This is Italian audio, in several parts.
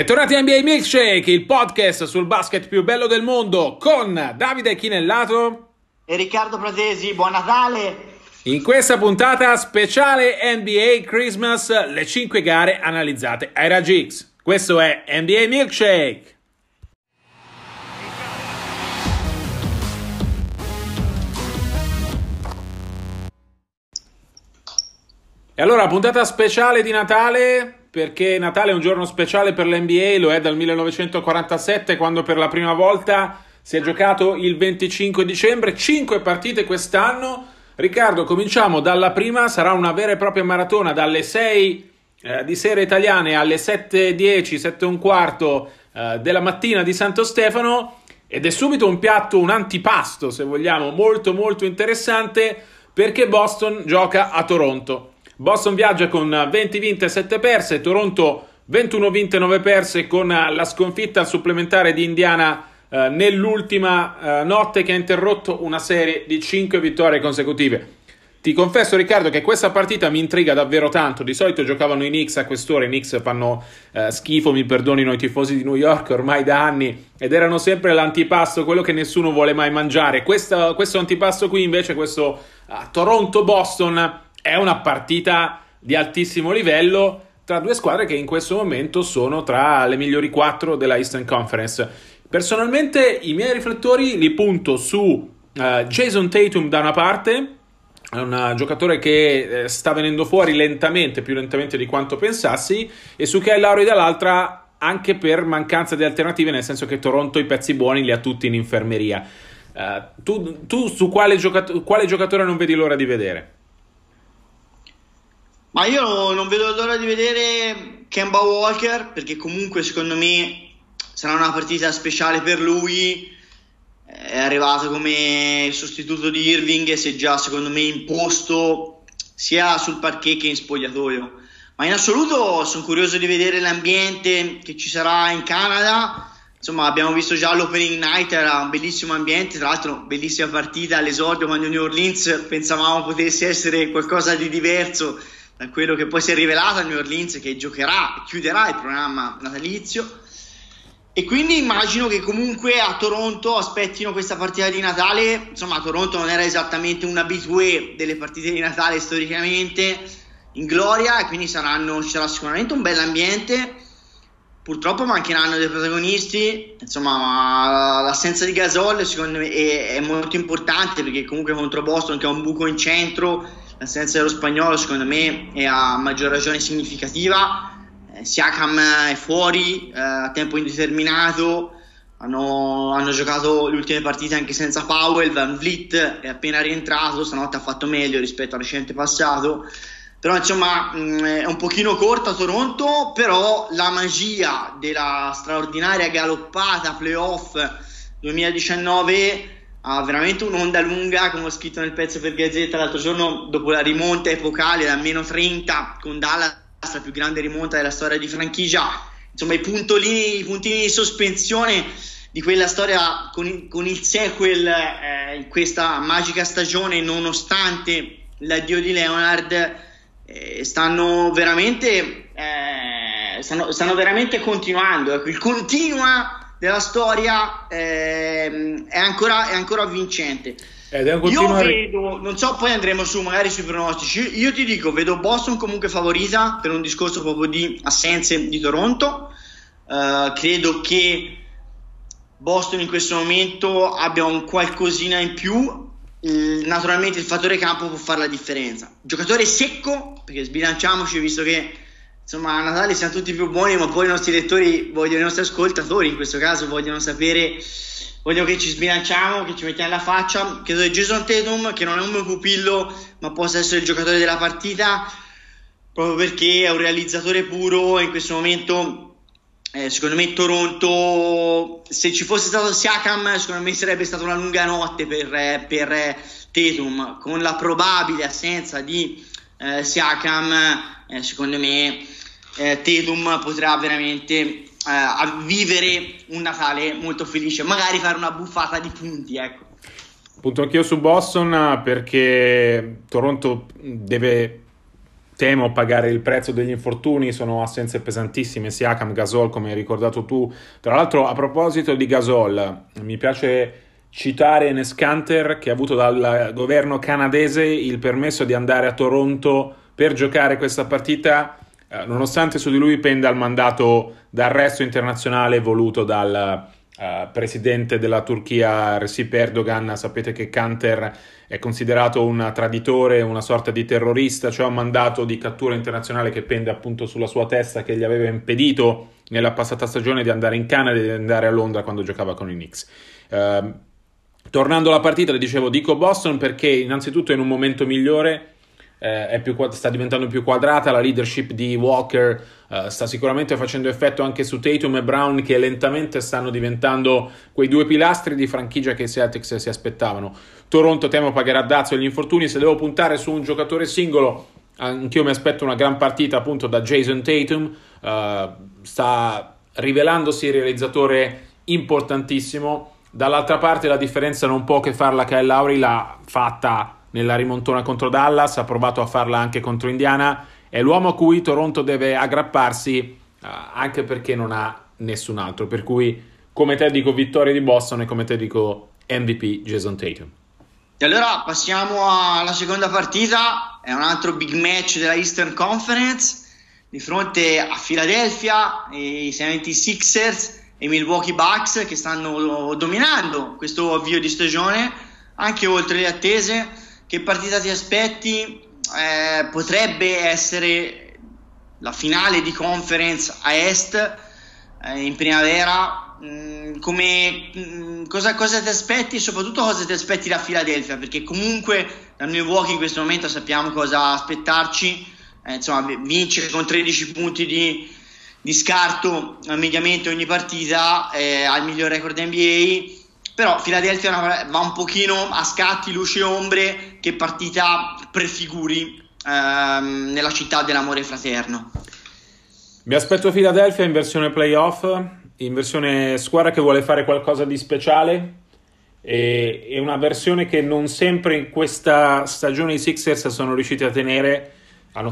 Bentornati a NBA Milkshake, il podcast sul basket più bello del mondo con Davide Chinellato e Riccardo Pratesi. Buon Natale! In questa puntata speciale NBA Christmas, le 5 gare analizzate ai Raggi X. Questo è NBA Milkshake. E allora, puntata speciale di Natale, perché Natale è un giorno speciale per l'NBA, lo è dal 1947 quando per la prima volta si è giocato il 25 dicembre, 5 partite quest'anno. Riccardo, cominciamo dalla prima, sarà una vera e propria maratona dalle 6 eh, di sera italiane alle 7.10, 7 e un quarto eh, della mattina di Santo Stefano ed è subito un piatto, un antipasto se vogliamo, molto molto interessante perché Boston gioca a Toronto. Boston viaggia con 20 vinte e 7 perse, Toronto 21 vinte e 9 perse con la sconfitta supplementare di Indiana eh, nell'ultima eh, notte che ha interrotto una serie di 5 vittorie consecutive. Ti confesso Riccardo che questa partita mi intriga davvero tanto, di solito giocavano i Knicks a quest'ora, i Knicks fanno eh, schifo, mi perdonino i tifosi di New York ormai da anni ed erano sempre l'antipasto, quello che nessuno vuole mai mangiare. Questa, questo antipasto qui invece, questo uh, Toronto-Boston è una partita di altissimo livello tra due squadre che in questo momento sono tra le migliori quattro della Eastern Conference. Personalmente i miei riflettori li punto su uh, Jason Tatum da una parte, un giocatore che eh, sta venendo fuori lentamente, più lentamente di quanto pensassi, e su Kyle Lowry dall'altra anche per mancanza di alternative, nel senso che Toronto i pezzi buoni li ha tutti in infermeria. Uh, tu, tu, su quale, giocat- quale giocatore non vedi l'ora di vedere? Ma io non vedo l'ora di vedere Kemba Walker perché comunque secondo me sarà una partita speciale per lui. È arrivato come sostituto di Irving e si è già secondo me imposto sia sul parquet che in spogliatoio. Ma in assoluto sono curioso di vedere l'ambiente che ci sarà in Canada. Insomma, abbiamo visto già l'opening night, era un bellissimo ambiente, tra l'altro bellissima partita all'esordio quando New Orleans pensavamo potesse essere qualcosa di diverso quello che poi si è rivelato a New Orleans che giocherà e chiuderà il programma natalizio. E quindi immagino che comunque a Toronto aspettino questa partita di Natale. Insomma, Toronto non era esattamente un abitué delle partite di Natale storicamente in gloria, e quindi saranno, ci sarà sicuramente un bel ambiente. Purtroppo mancheranno dei protagonisti. Insomma, l'assenza di Gasol secondo me è, è molto importante perché comunque contro Boston che ha un buco in centro l'assenza dello spagnolo secondo me è a maggior ragione significativa. Eh, Siakam è fuori eh, a tempo indeterminato, hanno, hanno, giocato le ultime partite anche senza Powell, Van Vliet è appena rientrato, stanotte ha fatto meglio rispetto al recente passato. Però insomma mh, mm, è un pochino corta Toronto, però la magia della straordinaria galoppata playoff 2019 ha veramente un'onda lunga, come ho scritto nel pezzo per Gazzetta l'altro giorno, dopo la rimonta epocale da meno 30 con Dallas, la più grande rimonta della storia di franchigia. Insomma, i puntolini, i puntini di sospensione di quella storia con, con il sequel eh, in questa magica stagione, nonostante l'addio di Leonard, eh, stanno veramente. Eh, stanno, stanno veramente continuando. Ecco, il continua della storia eh, è, ancora, è, ancora, vincente. Io vedo, non so, poi andremo su magari sui pronostici. Io ti dico, vedo Boston comunque favorita per un discorso proprio di assenze di Toronto. Uh, credo che Boston in questo momento abbia un qualcosina in più. Naturalmente il fattore campo può fare la differenza. Giocatore secco, perché sbilanciamoci, visto che insomma a Natale siamo tutti più buoni, ma poi i nostri lettori vogliono, i nostri ascoltatori in questo caso vogliono sapere, vogliono che ci sbilanciamo, che ci mettiamo alla faccia. Credo che Jason Tatum, che non è un mio pupillo, ma possa essere il giocatore della partita, proprio perché è un realizzatore puro in questo momento. Eh, secondo me Toronto, se ci fosse stato Siakam, secondo me sarebbe stata una lunga notte per, per Tatum, con la probabile assenza di eh, Siakam, eh, secondo me eh, Tatum potrà veramente eh, vivere un Natale molto felice, magari fare una buffata di punti, ecco. Punto anch'io su Boston perché Toronto deve temo pagare il prezzo degli infortuni, sono assenze pesantissime, Siakam, Gasol come hai ricordato tu. Tra l'altro a proposito di Gasol, mi piace citare Enes Kanter che ha avuto dal governo canadese il permesso di andare a Toronto per giocare questa partita, eh, nonostante su di lui penda il mandato d'arresto internazionale voluto dal eh, presidente della Turchia Recep Erdogan. Sapete che Kanter è considerato un traditore, una sorta di terrorista, cioè un mandato di cattura internazionale che pende appunto sulla sua testa che gli aveva impedito nella passata stagione di andare in Canada e di andare a Londra quando giocava con i Knicks. Uh, tornando alla partita, le dicevo, dico Boston perché innanzitutto è in un momento migliore eh, più, sta diventando più quadrata, la leadership di Walker eh, sta sicuramente facendo effetto anche su Tatum e Brown che lentamente stanno diventando quei due pilastri di franchigia che i Celtics si aspettavano. Toronto temo pagherà dazio agli infortuni, se devo puntare su un giocatore singolo anch'io mi aspetto una gran partita appunto da Jason Tatum, uh, sta rivelandosi realizzatore importantissimo. Dall'altra parte la differenza non può che farla Kyle Lowry, l'ha fatta nella rimontona contro Dallas, ha provato a farla anche contro Indiana, è l'uomo a cui Toronto deve aggrapparsi uh, anche perché non ha nessun altro, per cui come te dico vittoria di Boston e come te dico MVP Jason Tatum. E allora passiamo alla seconda partita, è un altro big match della Eastern Conference, di fronte a Philadelphia, i 76ers e i Milwaukee Bucks che stanno dominando questo avvio di stagione, anche oltre le attese che partita ti aspetti? Eh, potrebbe essere la finale di conference a est eh, in primavera. Mm, come, mm, cosa, cosa, ti aspetti soprattutto cosa ti aspetti da Philadelphia? Perché comunque da Milwaukee in questo momento sappiamo cosa aspettarci. Eh, insomma, vince con 13 punti di, di scarto mediamente ogni partita, eh, ha il miglior record NBA però Philadelphia va un pochino a scatti, luce e ombre, che partita prefiguri ehm, nella città dell'amore fraterno. Mi aspetto Philadelphia in versione playoff, in versione squadra che vuole fare qualcosa di speciale e, e una versione che non sempre in questa stagione i Sixers sono riusciti a tenere.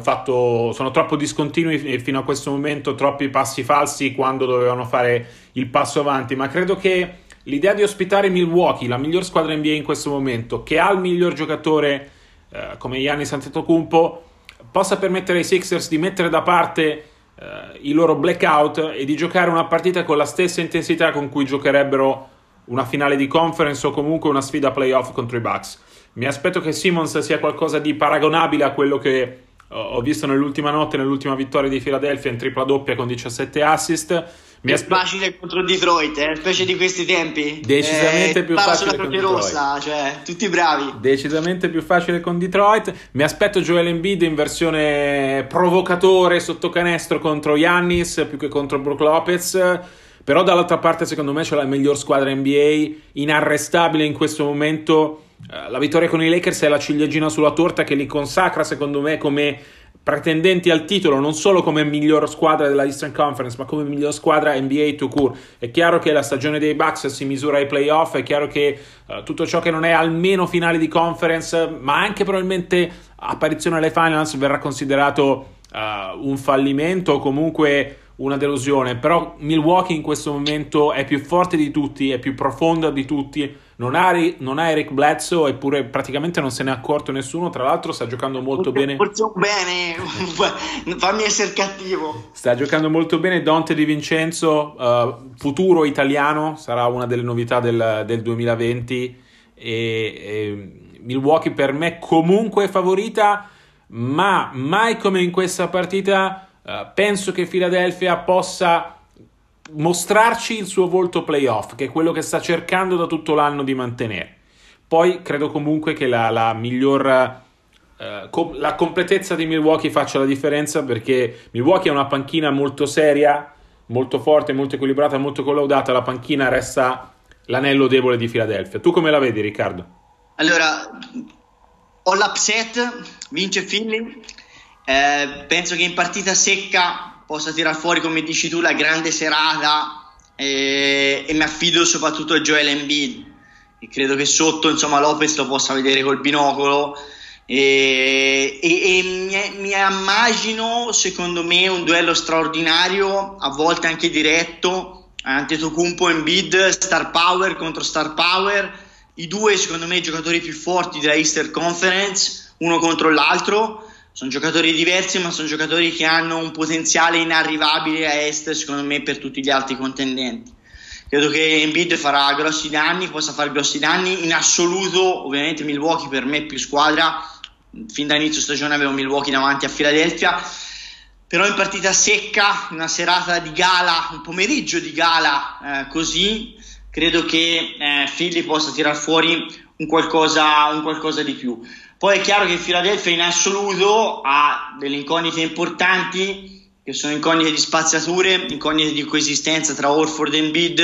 Fatto, sono troppo discontinui fino a questo momento troppi passi falsi quando dovevano fare il passo avanti, ma credo che l'idea di ospitare Milwaukee, la miglior squadra NBA in questo momento, che ha il miglior giocatore eh, come Giannis Antetokounmpo, possa permettere ai Sixers di mettere da parte eh, i loro blackout e di giocare una partita con la stessa intensità con cui giocherebbero una finale di conference o comunque una sfida playoff contro i Bucks. Mi aspetto che Simmons sia qualcosa di paragonabile a quello che ho visto nell'ultima notte, nell'ultima vittoria di Philadelphia in tripla doppia con 17 assist mi aspe- facile contro Detroit, eh, specie di questi tempi. Decisamente eh, più facile con Detroit. Rossa, cioè, tutti bravi. Decisamente più facile con Detroit. Mi aspetto Joel Embiid in versione provocatore sotto canestro contro Yannis più che contro Brook Lopez. Però dall'altra parte secondo me c'è la miglior squadra NBA, inarrestabile in questo momento. Eh, la vittoria con i Lakers è la ciliegina sulla torta che li consacra secondo me come pretendenti al titolo non solo come miglior squadra della Eastern Conference, ma come miglior squadra NBA to cure. È chiaro che la stagione dei Bucks si misura ai playoff, è chiaro che uh, tutto ciò che non è almeno finale di conference, ma anche probabilmente apparizione alle finals verrà considerato uh, un fallimento o comunque una delusione, però Milwaukee in questo momento è più forte di tutti, è più profonda di tutti, non ha, non ha Eric Bledsoe eppure praticamente non se ne è accorto nessuno, tra l'altro sta giocando molto forse, bene. Forse bene, fammi essere cattivo. Sta giocando molto bene Dante Di Vincenzo, uh, futuro italiano, sarà una delle novità del, del 2020 e, e Milwaukee per me comunque è favorita, ma mai come in questa partita eh, penso che Philadelphia possa mostrarci il suo volto playoff, che è quello che sta cercando da tutto l'anno di mantenere. Poi credo comunque che la, la miglior... Uh, com- la completezza di Milwaukee faccia la differenza perché Milwaukee è una panchina molto seria, molto forte, molto equilibrata, molto collaudata. La panchina resta l'anello debole di Philadelphia. Tu come la vedi, Riccardo? Allora, ho l'upset, vince Philly, eh, penso che in partita secca possa tirar fuori, come dici tu, la grande serata eh, e mi affido soprattutto a Joel Embiid. E credo che sotto insomma, Lopez lo possa vedere col binocolo. E, e, e mi, mi, immagino secondo me un duello straordinario a volte anche diretto. Antetokounmpo e Bid star power contro star power. I due secondo me giocatori più forti della Easter Conference uno contro l'altro sono giocatori diversi ma sono giocatori che hanno un potenziale inarrivabile a est secondo me per tutti gli altri contendenti. Credo che Embiid farà grossi danni possa fare grossi danni. In assoluto ovviamente Milwaukee per me più squadra. Fin da inizio stagione avevo Milwaukee davanti a Philadelphia. Però in partita secca, una serata di gala, un pomeriggio di gala eh, così, credo che eh, Philly possa tirar fuori un qualcosa, un qualcosa di più. Poi è chiaro che Philadelphia in assoluto ha delle incognite importanti, che sono incognite di spaziature, incognite di coesistenza tra Orford e Embiid,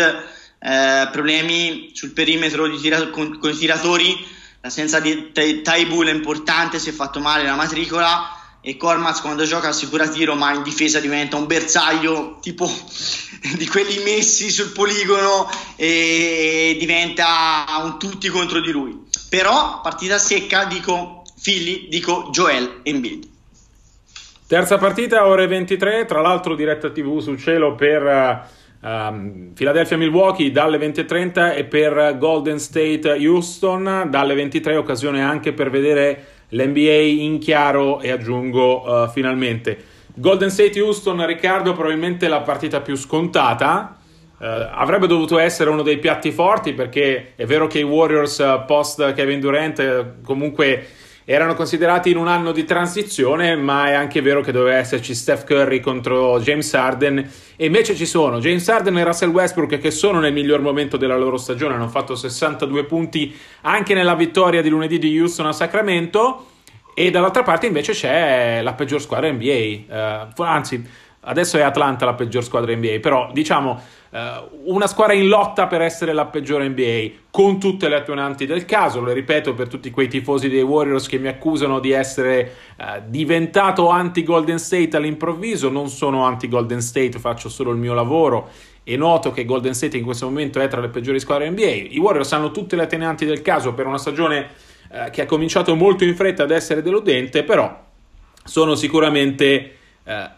eh, problemi sul perimetro tira- con, con i tiratori, l'assenza di Taibull è importante, si è fatto male la matricola e Cormaz quando gioca assicura tiro ma in difesa diventa un bersaglio tipo di quelli messi sul poligono e diventa un tutti contro di lui però partita secca dico Philly, dico Joel Embiid. Terza partita ore 23 tra l'altro diretta tv sul cielo per Um, Philadelphia Milwaukee dalle 20.30 e per Golden State Houston dalle 23 occasione anche per vedere l'NBA in chiaro e aggiungo uh, finalmente. Golden State Houston Riccardo probabilmente la partita più scontata uh, avrebbe dovuto essere uno dei piatti forti perché è vero che i Warriors uh, post Kevin Durant comunque erano considerati in un anno di transizione, ma è anche vero che doveva esserci Steph Curry contro James Harden. E invece ci sono James Harden e Russell Westbrook che sono nel miglior momento della loro stagione, hanno fatto 62 punti anche nella vittoria di lunedì di Houston a Sacramento. E dall'altra parte invece c'è la peggior squadra NBA, uh, eh, anzi adesso è Atlanta la peggior squadra NBA, però diciamo uh, una squadra in lotta per essere la peggiore NBA, con tutte le attenuanti del caso, lo ripeto per tutti quei tifosi dei Warriors che mi accusano di essere uh, diventato anti-Golden State all'improvviso, non sono anti-Golden State, faccio solo il mio lavoro e noto che Golden State in questo momento è tra le peggiori squadre NBA. I Warriors hanno tutte le attenuanti del caso per una stagione uh, che ha cominciato molto in fretta ad essere deludente, però sono sicuramente eh,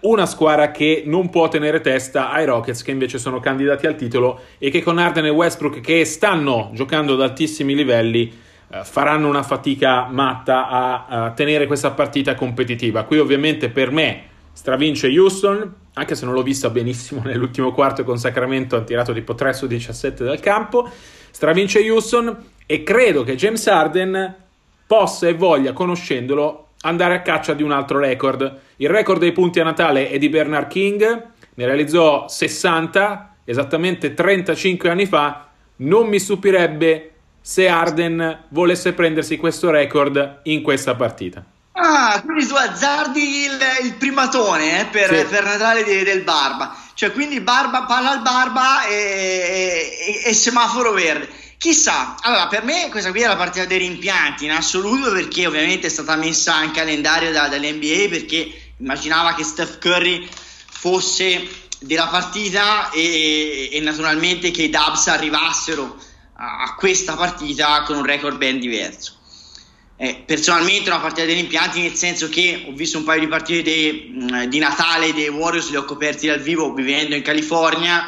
una squadra che non può tenere testa ai Rockets che invece sono candidati al titolo e che con Arden e Westbrook che stanno giocando ad altissimi livelli eh, faranno una fatica matta a, a tenere questa partita competitiva. Qui ovviamente per me stravince Houston, anche se non l'ho vista benissimo nell'ultimo quarto con Sacramento, ha tirato tipo 3 su 17 dal campo. Stravince Houston e credo che James Arden possa e voglia, conoscendolo, andare a caccia di un altro record. Il record dei punti a Natale è di Bernard King, ne realizzò 60 esattamente 35 anni fa. Non mi stupirebbe se Arden volesse prendersi questo record in questa partita. Ah, quindi tu azzardi il, il primatone eh, per, sì. per, Natale di, del Barba. Cioè, quindi barba, palla al Barba e, e, e semaforo verde. Chissà, allora per me questa qui è la partita dei rimpianti in assoluto perché ovviamente è stata messa in calendario da, dall'NBA perché immaginava che Steph Curry fosse della partita e, e naturalmente che i Dubs arrivassero a, a, questa partita con un record ben diverso. Eh, personalmente una partita dei rimpianti nel senso che ho visto un paio di partite dei, di Natale dei Warriors, li ho coperti dal vivo vivendo in California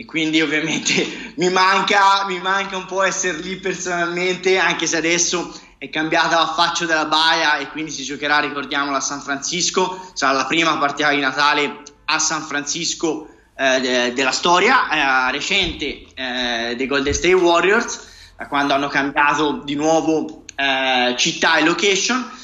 e quindi ovviamente mi manca, mi manca un po' essere lì personalmente, anche se adesso è cambiata la faccia della baia e quindi si giocherà, ricordiamolo, a San Francisco, sarà la prima partita di Natale a San Francisco eh, de- della storia eh, recente eh, dei Golden State Warriors, da quando hanno cambiato di nuovo eh, città e location.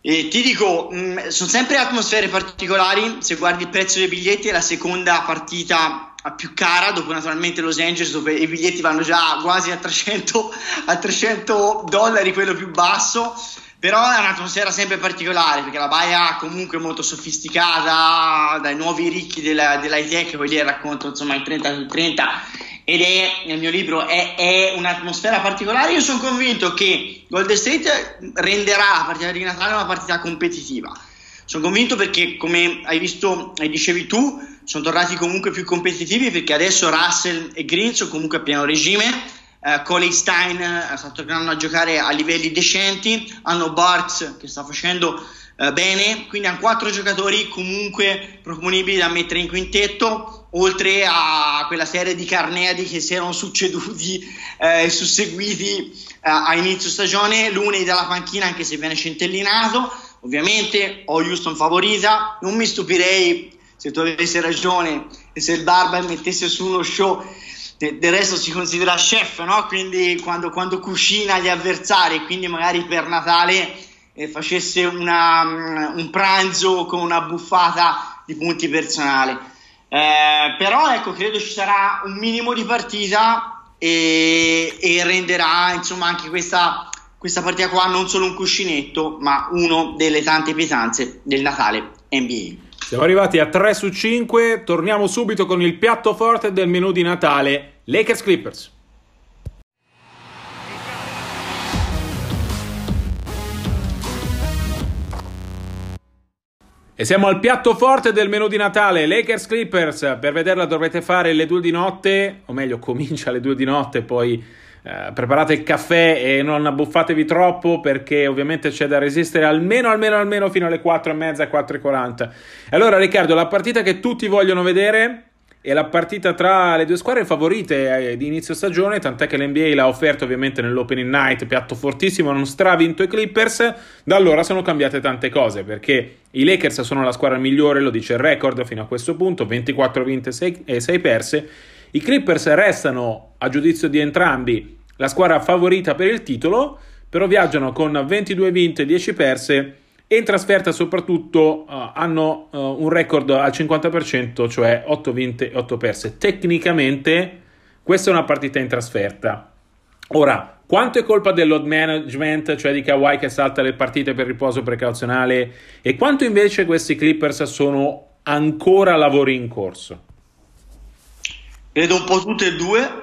E ti dico, mh, mm, sono sempre atmosfere particolari, se guardi il prezzo dei biglietti è la seconda partita più cara, dopo naturalmente Los Angeles dove i biglietti vanno già quasi a 300, a 300 dollari, quello più basso, però è un'atmosfera sempre particolare perché la baia comunque molto sofisticata, dai nuovi ricchi della, dell'high tech, poi lì racconto insomma in 30 su 30 ed è nel mio libro è, è, un'atmosfera particolare. Io sono convinto che Golden State renderà la partita di Natale una partita competitiva sono convinto perché, come hai visto e dicevi tu, sono tornati comunque più competitivi perché adesso Russell e Green sono comunque a pieno regime. uh, Coley Stein uh, sta tornando a giocare a livelli decenti, hanno Barks che sta facendo uh, bene, quindi hanno quattro giocatori comunque proponibili da mettere in quintetto, oltre a quella serie di carneadi che si erano succeduti e susseguiti a inizio stagione, l'Uni dalla panchina anche se viene centellinato, ovviamente ho Houston favorita, non mi stupirei se tu avessi ragione e se il Barba mettesse su uno show del resto si considera chef, no? quindi quando, quando, cucina gli avversari, quindi magari per Natale eh, facesse una, mm, un pranzo con una buffata di punti personali. Eh, però ecco, credo ci sarà un minimo di partita e, e renderà insomma anche questa, questa partita qua non solo un cuscinetto, ma uno delle tante pietanze del Natale NBA. Siamo arrivati a 3 su 5, torniamo subito con il piatto forte del menù di Natale, Lakers Clippers. E siamo al piatto forte del menù di Natale, Lakers Clippers. Per vederla dovrete fare le 2 di notte, o meglio, comincia alle 2 di notte, poi eh, preparate il caffè e non abbuffatevi troppo perché ovviamente c'è da resistere almeno, almeno, almeno fino alle 4 e mezza, 4 e 40. Allora Riccardo, la partita che tutti vogliono vedere è la partita tra le due squadre favorite eh, di inizio stagione, tant'è che l'NBA l'ha offerto ovviamente nell'opening night, piatto fortissimo, hanno stravinto i Clippers, da allora sono cambiate tante cose, perché i Lakers sono la squadra migliore, lo dice il record fino a questo punto, 24 vinte e 6 perse, i Clippers restano, a giudizio di entrambi, la squadra favorita per il titolo, però viaggiano con 22 vinte e 10 perse e in trasferta soprattutto uh, hanno uh, un record al 50%, cioè 8 vinte e 8 perse. Tecnicamente questa è una partita in trasferta. Ora, quanto è colpa del load management, cioè di Kawhi che salta le partite per riposo precauzionale, e quanto invece questi Clippers sono ancora lavori in corso? Vedo un po' tutte e due,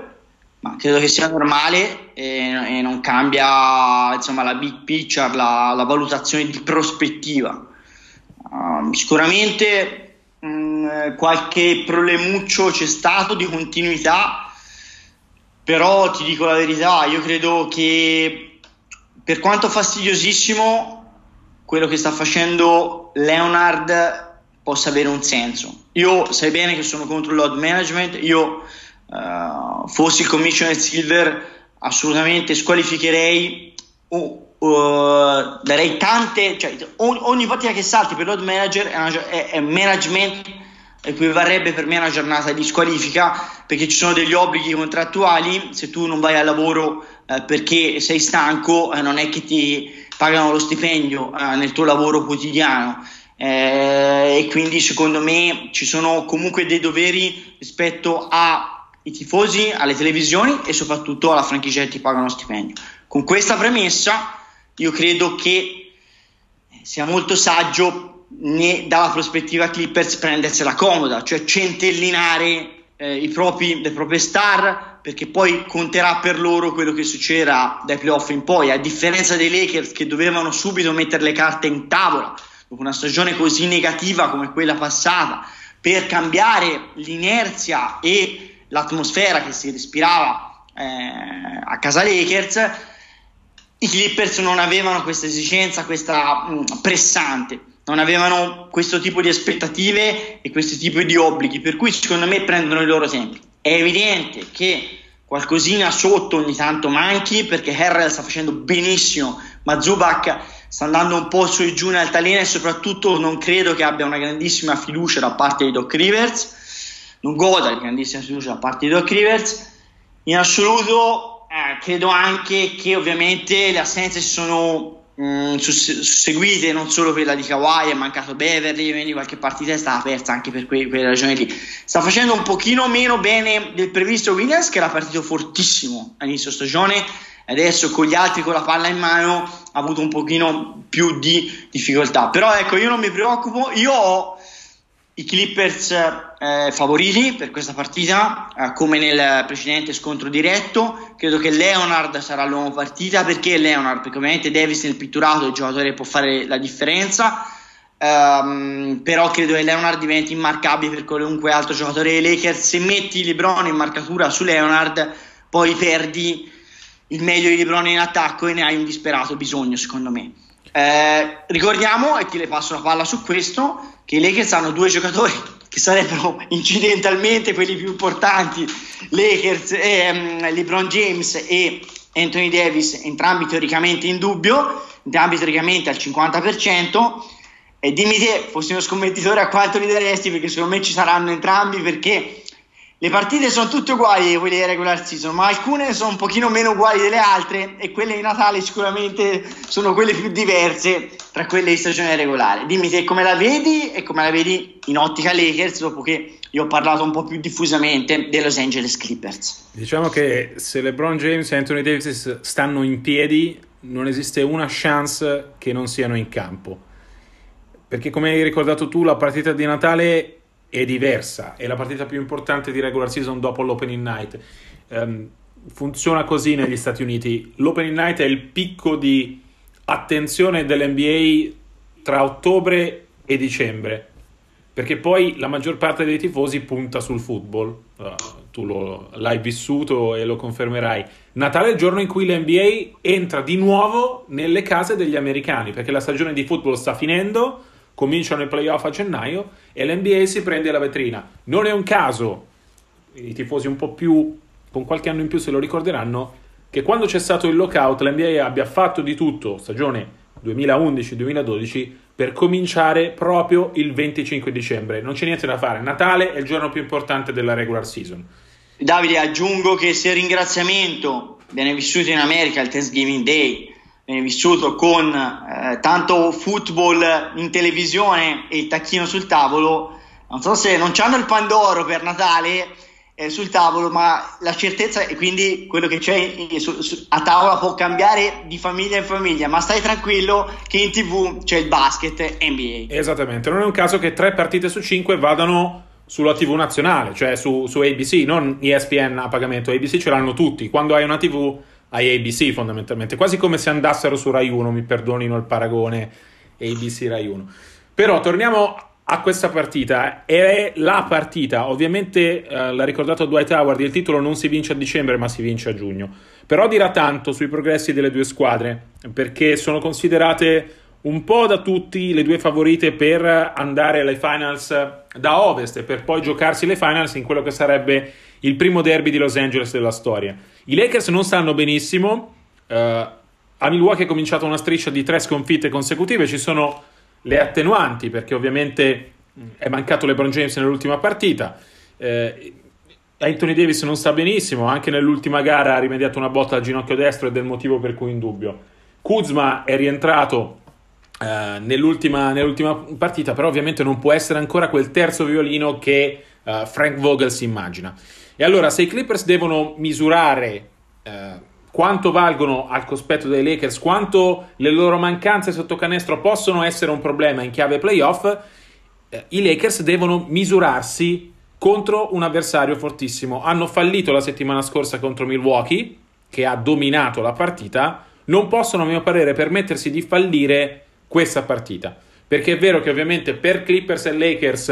ma credo che sia normale e, e non cambia insomma, la big picture, la, la valutazione di prospettiva. Uh, sicuramente mh, mm, qualche problemuccio c'è stato di continuità, però ti dico la verità, io credo che per quanto fastidiosissimo quello che sta facendo Leonard possa avere un senso. Io sai bene che sono contro il management, io uh, fossi il commissioner Silver assolutamente squalificherei o uh, darei tante, cioè ogni, ogni, partita che salti per load manager è, una, è, è management equivarrebbe per me a una giornata di squalifica perché ci sono degli obblighi contrattuali se tu non vai al lavoro eh, perché sei stanco eh, non è che ti pagano lo stipendio eh, nel tuo lavoro quotidiano eh, e quindi secondo me ci sono comunque dei doveri rispetto ai tifosi, alle televisioni e soprattutto alla franchigia che ti pagano lo stipendio. Con questa premessa io credo che sia molto saggio né, dalla prospettiva Clippers prendersela comoda, cioè centellinare eh, propri, le proprie star perché poi conterà per loro quello che succederà dai playoff in poi, a differenza dei Lakers che dovevano subito mettere le carte in tavola dopo una stagione così negativa come quella passata, per cambiare l'inerzia e l'atmosfera che si respirava eh, a casa Lakers, i Clippers non avevano questa esigenza, questa mh, mm, pressante, non avevano questo tipo di aspettative e questo tipo di obblighi, per cui secondo me prendono i loro tempi. È evidente che qualcosina sotto ogni tanto manchi perché Harrell sta facendo benissimo, ma Zubac sta andando un po' su e giù in altalena e soprattutto non credo che abbia una grandissima fiducia da parte di Doc Rivers, non goda di grandissima fiducia da parte di Doc Rivers. In assoluto eh, credo anche che ovviamente le assenze sono mh, susseguite, non solo quella di Kawhi, è mancato Beverly, quindi qualche partita è stata persa anche per que- quelle ragioni lì. Sta facendo un pochino meno bene del previsto Williams che era partito fortissimo all'inizio stagione adesso con gli altri con la palla in mano ha avuto un pochino più di difficoltà però ecco io non mi preoccupo io ho i Clippers eh, favoriti per questa partita eh, come nel precedente scontro diretto credo che Leonard sarà l'uomo partita perché Leonard perché ovviamente Davis nel pitturato il giocatore può fare la differenza Um, però credo che Leonard diventi immarcabile per qualunque altro giocatore dei Lakers se metti LeBron in marcatura su Leonard poi perdi il meglio di LeBron in attacco e ne hai un disperato bisogno, secondo me. Eh, ricordiamo, e ti le passo la palla su questo, che i Lakers hanno due giocatori che sarebbero incidentalmente quelli più importanti, Lakers, ehm, LeBron James e Anthony Davis, entrambi teoricamente in dubbio, entrambi teoricamente al 50%. E dimmi te, fossi uno scommettitore, a quanto li daresti? Perché secondo me ci saranno entrambi, perché le partite sono tutte uguali, quelle di regular season, ma alcune sono un pochino meno uguali delle altre e quelle di Natale sicuramente sono quelle più diverse tra quelle di stagione regolare. Dimmi te come la vedi e come la vedi in ottica Lakers dopo che io ho parlato un po' più diffusamente dei Los Angeles Clippers. Diciamo che se LeBron James e Anthony Davis stanno in piedi non esiste una chance che non siano in campo. Perché come hai ricordato tu la partita di Natale è diversa, è la partita più importante di regular season dopo l'opening night. Um, funziona così negli Stati Uniti. L'opening night è il picco di attenzione dell'NBA tra ottobre e dicembre, perché poi la maggior parte dei tifosi punta sul football. Uh, tu lo, l'hai vissuto e lo confermerai. Natale è il giorno in cui l'NBA entra di nuovo nelle case degli americani, perché la stagione di football sta finendo cominciano i playoff a gennaio e l'NBA si prende la vetrina. Non è un caso, i tifosi un po' più, con qualche anno in più se lo ricorderanno, che quando c'è stato il lockout l'NBA abbia fatto di tutto, stagione 2011-2012, per cominciare proprio il 25 dicembre. Non c'è niente da fare, Natale è il giorno più importante della regular season. Davide, aggiungo che se ringraziamento viene vissuto in America il Thanksgiving Day, viene vissuto con eh, tanto football in televisione e il tacchino sul tavolo, non so se non hanno il Pandoro per Natale eh, sul tavolo, ma la certezza e quindi quello che c'è su, su, a tavola può cambiare di famiglia in famiglia, ma stai tranquillo che in tv c'è il basket NBA. Esattamente, non è un caso che tre partite su cinque vadano sulla TV nazionale, cioè su, su ABC, non ESPN a pagamento, ABC ce l'hanno tutti. Quando hai una TV ai ABC fondamentalmente, quasi come se andassero su Rai 1, mi perdonino il paragone ABC Rai 1. Però torniamo a questa partita, è la partita, ovviamente eh, l'ha ricordato Dwight Howard, il titolo non si vince a dicembre ma si vince a giugno, però dirà tanto sui progressi delle due squadre, perché sono considerate un po' da tutti le due favorite per andare alle finals da ovest per poi giocarsi le finals in quello che sarebbe il primo derby di Los Angeles della storia. I Lakers non stanno benissimo. Uh, a Milwaukee è cominciata una striscia di tre sconfitte consecutive. Ci sono le attenuanti perché ovviamente è mancato LeBron James nell'ultima partita. Uh, Anthony Davis non sta benissimo, anche nell'ultima gara ha rimediato una botta al ginocchio destro ed è il motivo per cui in dubbio. Kuzma è rientrato uh, nell'ultima, nell'ultima, partita, però ovviamente non può essere ancora quel terzo violino che uh, Frank Vogel si immagina. E allora, se i Clippers devono misurare eh, quanto valgono al cospetto dei Lakers, quanto le loro mancanze sotto canestro possono essere un problema in chiave playoff, eh, i Lakers devono misurarsi contro un avversario fortissimo. Hanno fallito la settimana scorsa contro Milwaukee, che ha dominato la partita, non possono, a mio parere, permettersi di fallire questa partita. Perché è vero che ovviamente per Clippers e Lakers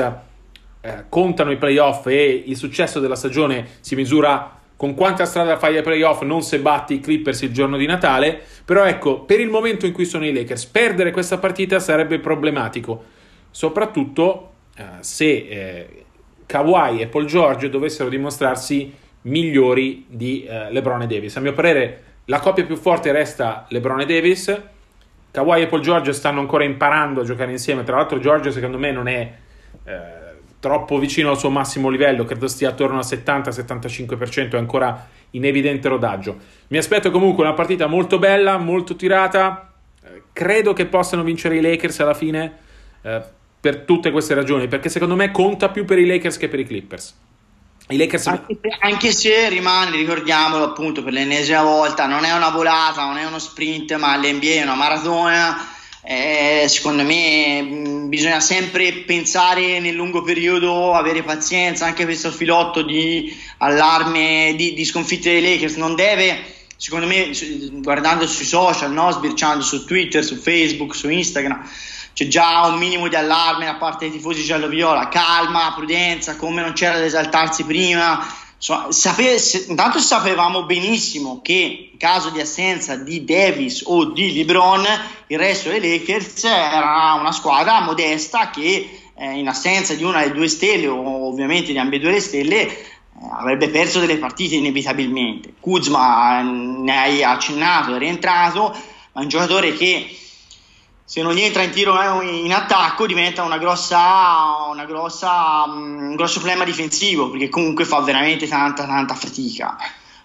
eh, contano i playoff e il successo della stagione si misura con quanta strada fai ai playoff, non se batti i Clippers il giorno di Natale. Però ecco, per il momento in cui sono i Lakers, perdere questa partita sarebbe problematico, soprattutto eh, se eh, Kawhi e Paul George dovessero dimostrarsi migliori di eh, LeBron e Davis. A mio parere, la coppia più forte resta LeBron e Davis. Kawhi e Paul George stanno ancora imparando a giocare insieme. Tra l'altro, George, secondo me, non è eh, troppo vicino al suo massimo livello, credo stia attorno al 70-75%, è ancora in evidente rodaggio. Mi aspetto comunque una partita molto bella, molto tirata, eh, credo che possano vincere i Lakers alla fine eh, per tutte queste ragioni, perché secondo me conta più per i Lakers che per i Clippers. Anche, anche se rimane, ricordiamolo appunto per l'ennesima volta, non è una volata, non è uno sprint, ma l'NBA è una maratona eh, secondo me mm, bisogna sempre pensare nel lungo periodo, avere pazienza, anche questo filotto di allarme, di, di sconfitte dei Lakers non deve, secondo me, guardando sui social, no? sbirciando su Twitter, su Facebook, su Instagram, c'è già un minimo di allarme da parte dei tifosi giallo-viola, calma, prudenza, come non c'era da esaltarsi prima, sape- se- intanto sapevamo benissimo che in caso di assenza di Davis o di LeBron, il resto dei Lakers era una squadra modesta che eh, in assenza di una delle due stelle o ovviamente di ambedue le stelle eh, avrebbe perso delle partite inevitabilmente. Kuzma ne hai accennato, è rientrato, ma è un giocatore che se non entra in tiro eh, in attacco diventa una grossa, una grossa, mm, un grosso problema difensivo perché comunque fa veramente tanta tanta fatica.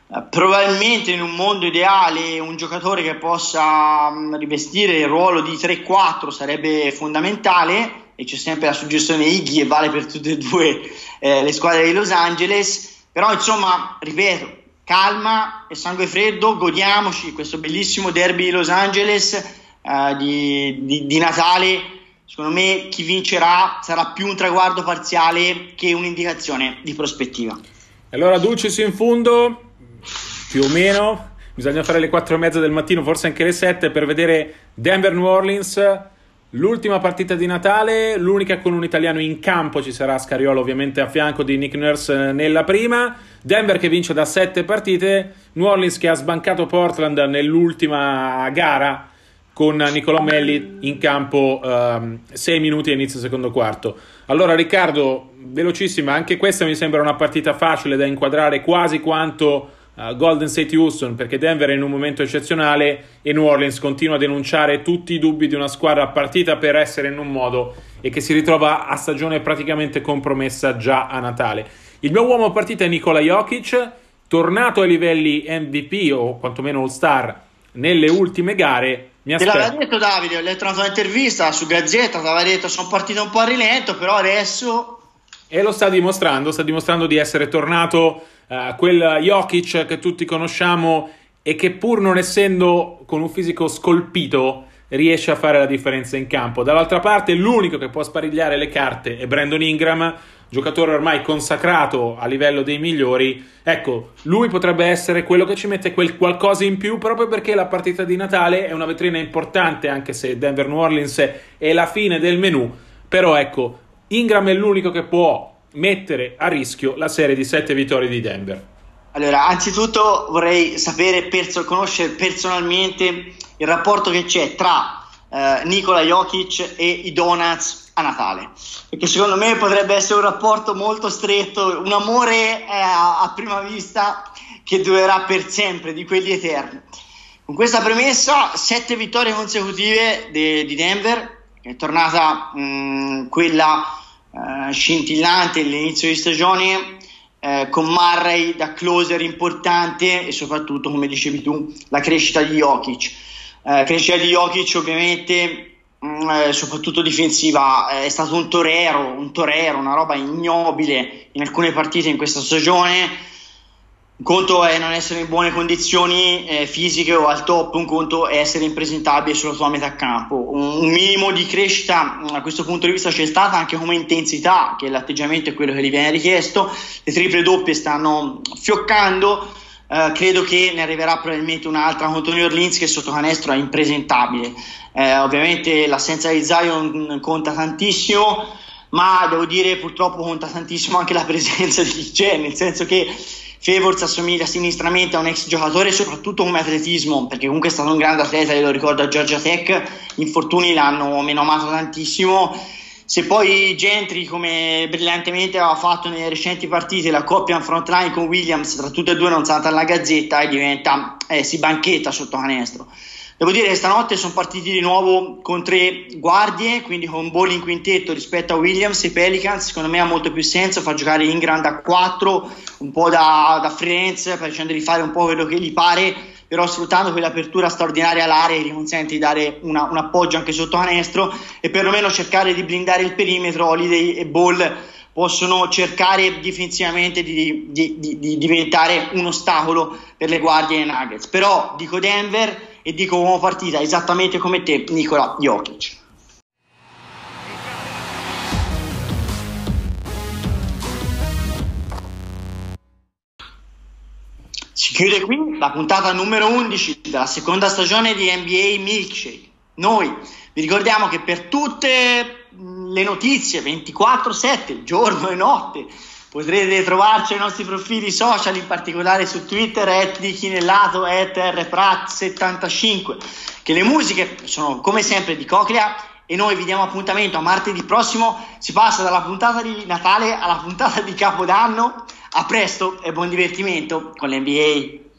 Eh, probabilmente in un mondo ideale un giocatore che possa mm, rivestire il ruolo di 3-4 sarebbe fondamentale e c'è sempre la suggestione Iggy e vale per tutte e due eh, le squadre di Los Angeles. Però insomma ripeto calma e sangue freddo godiamoci questo bellissimo derby di Los Angeles eh, di, di, di Natale, secondo me chi vincerà sarà più un traguardo parziale che un'indicazione di prospettiva. Allora, Dulcis in fondo, più o meno, bisogna fare le 4 e mezza del mattino, forse anche le 7 per vedere Denver-New Orleans. L'ultima partita di Natale, l'unica con un italiano in campo, ci sarà Scariolo ovviamente a fianco di Nick Nurse nella prima. Denver che vince da 7 partite, New Orleans che ha sbancato Portland nell'ultima gara con Nicolò Melli in campo 6 um, minuti a inizio secondo quarto. Allora Riccardo, velocissima, anche questa mi sembra una partita facile da inquadrare quasi quanto uh, Golden State Houston, perché Denver è in un momento eccezionale e New Orleans continua a denunciare tutti i dubbi di una squadra partita per essere in un modo e che si ritrova a stagione praticamente compromessa già a Natale. Il mio uomo partita è Nikola Jokic, tornato ai livelli MVP o quantomeno All-Star nelle ultime gare mi Te l'aveva detto Davide, ho letto una tua intervista su Gazzetta, ti aveva detto sono partito un po' a rilento, però adesso... E lo sta dimostrando, sta dimostrando di essere tornato uh, quel Jokic che tutti conosciamo e che pur non essendo con un fisico scolpito riesce a fare la differenza in campo. Dall'altra parte l'unico che può sparigliare le carte è Brandon Ingram, giocatore ormai consacrato a livello dei migliori, ecco, lui potrebbe essere quello che ci mette quel qualcosa in più proprio perché la partita di Natale è una vetrina importante, anche se Denver New Orleans è la fine del menù, però ecco, Ingram è l'unico che può mettere a rischio la serie di sette vittorie di Denver. Allora, anzitutto vorrei sapere, perso- conoscere personalmente il rapporto che c'è tra eh, Nikola Jokic e i Donuts a Natale, perché secondo me potrebbe essere un rapporto molto stretto, un amore eh, a prima vista che durerà per sempre, di quelli eterni. Con questa premessa, sette vittorie consecutive de- di Denver, è tornata mh, quella eh, scintillante all'inizio di stagione, eh, con Murray da closer importante e soprattutto, come dicevi tu, la crescita di Jokic. Eh, crescita di Jokic ovviamente Mm, eh, soprattutto difensiva, è stato un torero, un torero, una roba ignobile in alcune partite in questa stagione. Un conto è non essere in buone condizioni eh, fisiche o al top, un conto è essere impresentabile sulla tua metà campo. Un, un, minimo di crescita mm, a questo punto di vista c'è stata anche come intensità, che l'atteggiamento è quello che gli viene richiesto. Le triple doppie stanno fioccando Uh, credo che ne arriverà probabilmente un'altra contro New Orleans che sotto canestro è impresentabile. Uh, ovviamente l'assenza di Zion conta tantissimo, ma devo dire purtroppo conta tantissimo anche la presenza di Jen, nel senso che Favors assomiglia sinistramente a un ex giocatore, soprattutto come atletismo, perché comunque è stato un grande atleta, io lo ricordo a Georgia Tech, infortuni l'hanno menomato tantissimo se poi Gentry, come brillantemente aveva fatto nelle recenti partite, la coppia in front line con Williams, tra tutte e due non salta alla gazzetta e diventa, eh, si banchetta sotto canestro. Devo dire che stanotte sono partiti di nuovo con tre guardie, quindi con Ball in quintetto rispetto a Williams e Pelicans. Secondo me ha molto più senso far giocare Ingram da 4, un po' da, da freelance, facendo di fare un po' quello che gli pare però sfruttando quell'apertura straordinaria all'area gli consente di dare una, un appoggio anche sotto canestro e perlomeno cercare di blindare il perimetro. Holiday e Ball possono cercare difensivamente di, di, di, di, diventare un ostacolo per le guardie dei Nuggets. Però dico Denver e dico uomo partita esattamente come te, Nicola Jokic. Chiude qui la puntata numero 11 della seconda stagione di NBA Milkshake. Noi vi ricordiamo che per tutte le notizie 24-7, giorno e notte, Potrete trovarci ai nostri profili social, in particolare su Twitter, at di Chinellato, at rprat75, che le musiche sono come sempre di Coclea e noi vi diamo appuntamento a martedì prossimo, si passa dalla puntata di Natale alla puntata di Capodanno, a presto e buon divertimento con l'NBA.